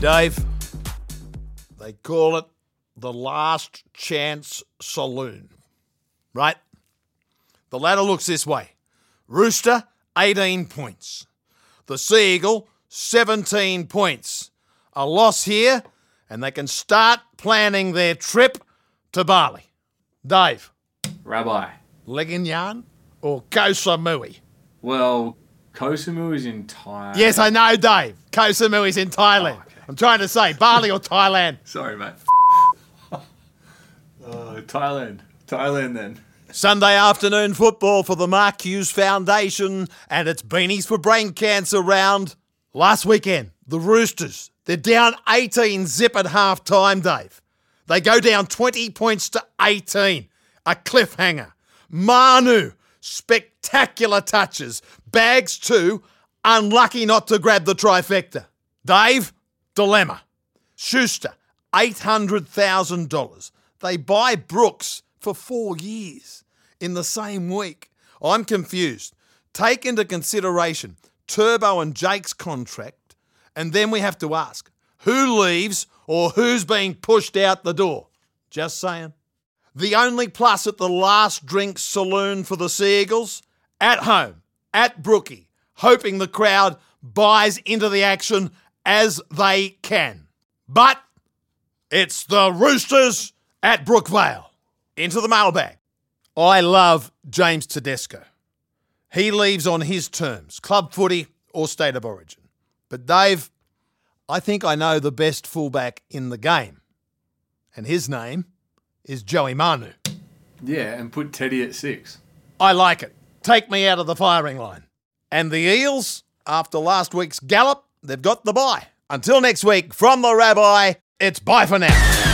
Dave, they call it the last chance saloon, right? The ladder looks this way Rooster, 18 points. The Seagull, 17 points. A loss here, and they can start planning their trip to Bali. Dave, Rabbi. Leganyan or Koh Samui? Well, Koh Samui is in Thailand. Yes, I know, Dave. Koh Samui is in Thailand. Oh, I'm trying to say Bali or Thailand. Sorry, mate. oh, Thailand. Thailand then. Sunday afternoon football for the Mark Hughes Foundation and it's Beanies for Brain Cancer round. Last weekend, the Roosters, they're down 18 zip at half time, Dave. They go down 20 points to 18. A cliffhanger. Manu, spectacular touches. Bags two, unlucky not to grab the trifecta. Dave, dilemma. Schuster, $800,000. They buy Brooks for four years in the same week. I'm confused. Take into consideration Turbo and Jake's contract, and then we have to ask who leaves or who's being pushed out the door. Just saying. The only plus at the last drink saloon for the Seagulls at home, at Brookie, hoping the crowd buys into the action as they can. But it's the Roosters at Brookvale. Into the mailbag. I love James Tedesco. He leaves on his terms, club footy or state of origin. But Dave, I think I know the best fullback in the game. And his name is Joey Manu. Yeah, and put Teddy at six. I like it. Take me out of the firing line. And the Eels, after last week's gallop, they've got the bye. Until next week, from the Rabbi, it's bye for now.